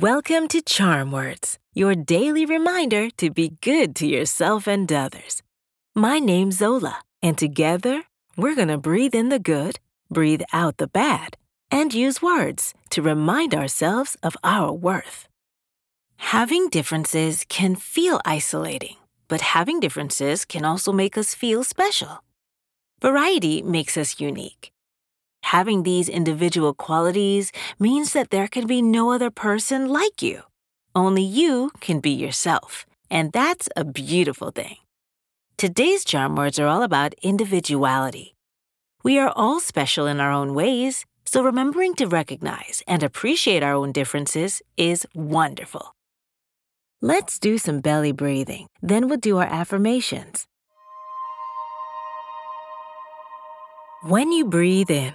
Welcome to Charm Words, your daily reminder to be good to yourself and others. My name's Zola, and together we're going to breathe in the good, breathe out the bad, and use words to remind ourselves of our worth. Having differences can feel isolating, but having differences can also make us feel special. Variety makes us unique. Having these individual qualities means that there can be no other person like you. Only you can be yourself, and that's a beautiful thing. Today's charm words are all about individuality. We are all special in our own ways, so remembering to recognize and appreciate our own differences is wonderful. Let's do some belly breathing, then we'll do our affirmations. When you breathe in,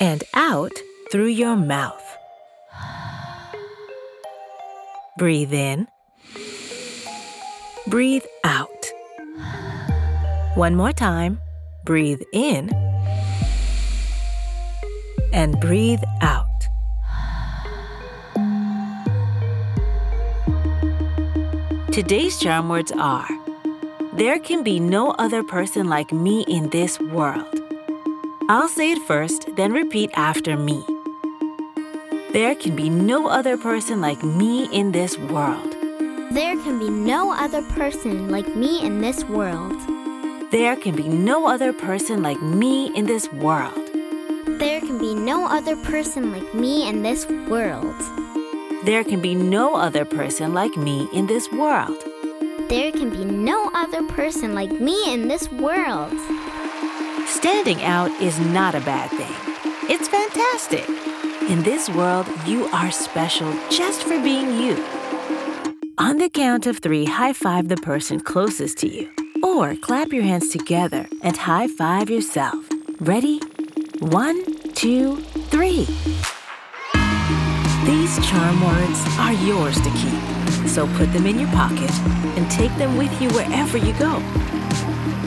and out through your mouth. Breathe in. Breathe out. One more time. Breathe in and breathe out. Today's charm words are There can be no other person like me in this world. I'll say it first, then repeat after me. There can be no other person like me in this world. There can be no other person like me in this world. There can be no other person like me in this world. There can be no other person like me in this world. There can be no other person like me in this world. There can be no other person like me in this world. Standing out is not a bad thing. It's fantastic. In this world, you are special just for being you. On the count of three, high five the person closest to you. Or clap your hands together and high five yourself. Ready? One, two, three. These charm words are yours to keep, so put them in your pocket and take them with you wherever you go.